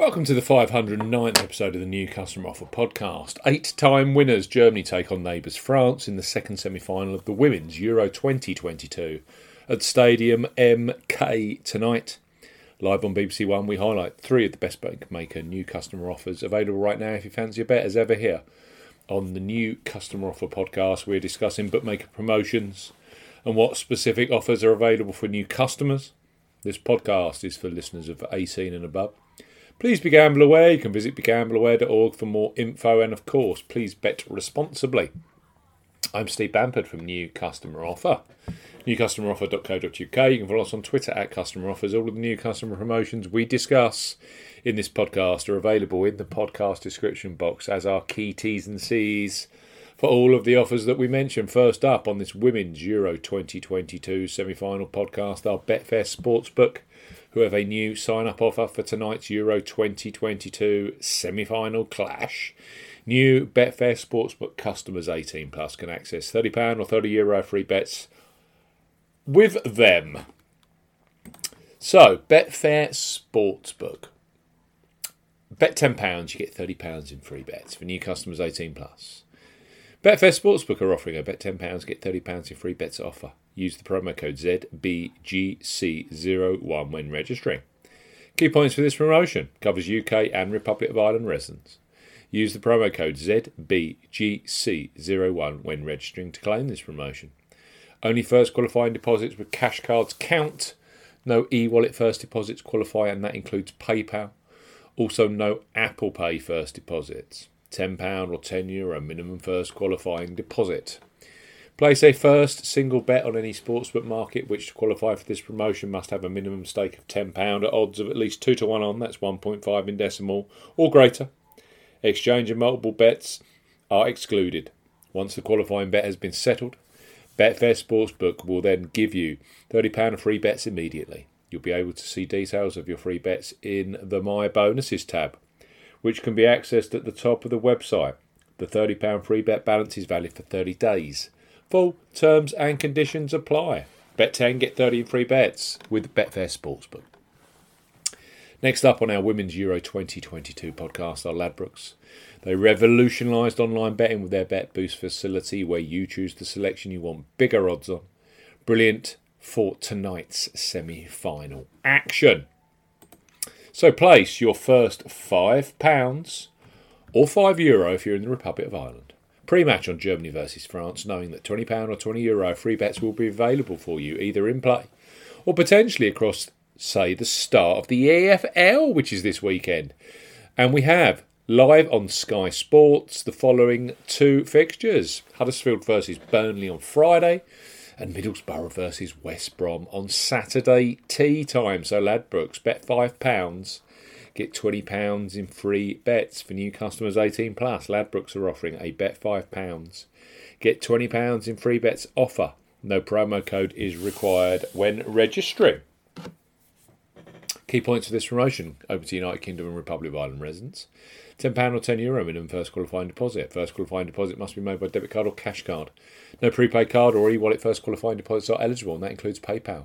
Welcome to the 509th episode of the New Customer Offer podcast. Eight time winners Germany take on neighbours France in the second semi final of the Women's Euro 2022 at Stadium MK tonight. Live on BBC One, we highlight three of the best bookmaker new customer offers available right now if you fancy a bet as ever here. On the New Customer Offer podcast, we're discussing bookmaker promotions and what specific offers are available for new customers. This podcast is for listeners of 18 and above. Please be gamble aware. You can visit begambleaware.org for more info and, of course, please bet responsibly. I'm Steve Bamford from New Customer Offer. NewCustomeroffer.co.uk. You can follow us on Twitter at Customer Offers. All of the new customer promotions we discuss in this podcast are available in the podcast description box as are key T's and C's for all of the offers that we mention. First up on this Women's Euro 2022 semi final podcast, our Betfair Sportsbook who have a new sign up offer for tonight's Euro 2022 semi final clash. New Betfair Sportsbook customers 18 plus can access £30 or €30 Euro free bets with them. So, Betfair Sportsbook. Bet £10, you get £30 in free bets for new customers 18 plus. Betfair Sportsbook are offering a bet £10, get £30 in free bets offer. Use the promo code ZBGC01 when registering. Key points for this promotion covers UK and Republic of Ireland residents. Use the promo code ZBGC01 when registering to claim this promotion. Only first qualifying deposits with cash cards count. No e wallet first deposits qualify, and that includes PayPal. Also, no Apple Pay first deposits. £10 or €10 Euro minimum first qualifying deposit. Place a first single bet on any sportsbook market which to qualify for this promotion must have a minimum stake of £10 at odds of at least 2 to 1 on, that's 1.5 in decimal, or greater. Exchange of multiple bets are excluded. Once the qualifying bet has been settled, Betfair Sportsbook will then give you £30 of free bets immediately. You'll be able to see details of your free bets in the My Bonuses tab, which can be accessed at the top of the website. The £30 free bet balance is valid for 30 days. Full terms and conditions apply. Bet 10, get 30 free bets with Betfair Sportsbook. Next up on our Women's Euro 2022 podcast are Ladbrokes. They revolutionised online betting with their Bet Boost facility where you choose the selection you want bigger odds on. Brilliant for tonight's semi final action. So place your first £5 or €5 Euro if you're in the Republic of Ireland. Pre-match on Germany versus France, knowing that £20 or €20 Euro free bets will be available for you either in play or potentially across, say, the start of the EFL, which is this weekend. And we have live on Sky Sports the following two fixtures. Huddersfield versus Burnley on Friday and Middlesbrough versus West Brom on Saturday tea time. So, Ladbrokes, bet £5 Get £20 in free bets for new customers 18 plus. Ladbrokes are offering a bet £5. Get £20 in free bets offer. No promo code is required when registering. Key points for this promotion open to United Kingdom and Republic of Ireland residents. £10 or €10 Euro minimum first qualifying deposit. First qualifying deposit must be made by debit card or cash card. No prepaid card or e wallet first qualifying deposits are eligible, and that includes PayPal.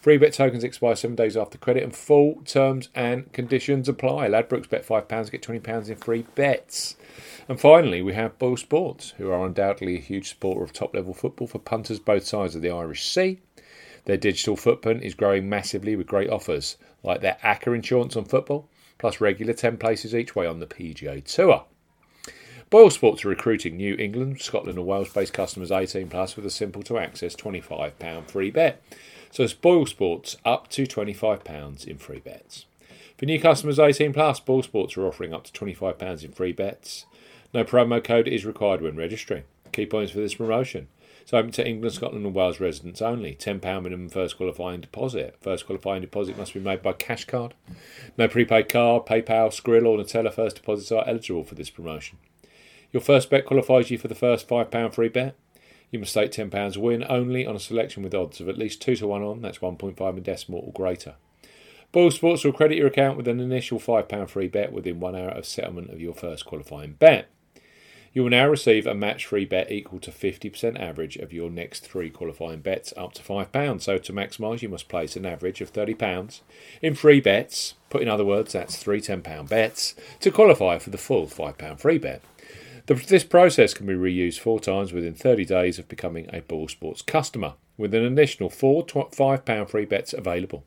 Free bet tokens expire seven days after credit, and full terms and conditions apply. Ladbrokes bet £5, get £20 in free bets. And finally, we have Boyle Sports, who are undoubtedly a huge supporter of top level football for punters both sides of the Irish Sea. Their digital footprint is growing massively with great offers like their ACCA insurance on football, plus regular 10 places each way on the PGA Tour. Boyle Sports are recruiting New England, Scotland, and Wales based customers 18 plus with a simple to access £25 free bet. So Boyle Sports up to £25 in free bets. For new customers 18 plus, Boyle Sports are offering up to £25 in free bets. No promo code is required when registering. Key points for this promotion. It's open to England, Scotland, and Wales residents only. £10 minimum first qualifying deposit. First qualifying deposit must be made by cash card. No prepaid card, PayPal, Skrill, or Neteller first deposits are eligible for this promotion. Your first bet qualifies you for the first £5 free bet. You must stake £10 win only on a selection with odds of at least 2 to 1 on, that's 1.5 in decimal or greater. Boyle Sports will credit your account with an initial £5 free bet within one hour of settlement of your first qualifying bet. You will now receive a match free bet equal to 50% average of your next three qualifying bets up to £5. So to maximise, you must place an average of £30 in free bets. Put in other words, that's three £10 bets to qualify for the full £5 free bet. The, this process can be reused four times within 30 days of becoming a Boyle Sports customer, with an additional four £5 free bets available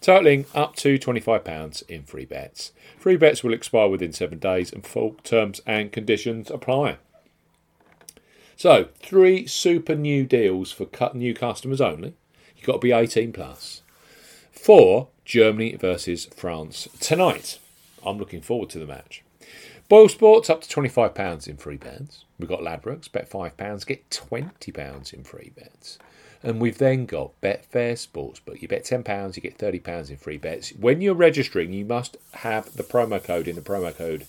totaling up to £25 in free bets. Free bets will expire within seven days and full terms and conditions apply. So, three super new deals for new customers only. You've got to be 18 plus. For Germany versus France tonight. I'm looking forward to the match. Boyle Sports up to £25 in free bets. We've got Ladbrokes, bet £5, get £20 in free bets. And we've then got Betfair Sportsbook. You bet £10, you get £30 in free bets. When you're registering, you must have the promo code in the promo code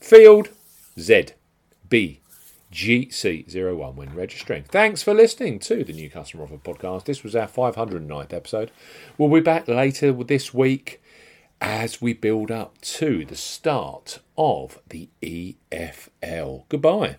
Field ZB. GC01 when registering. Thanks for listening to the New Customer Offer podcast. This was our 509th episode. We'll be back later this week as we build up to the start of the EFL. Goodbye.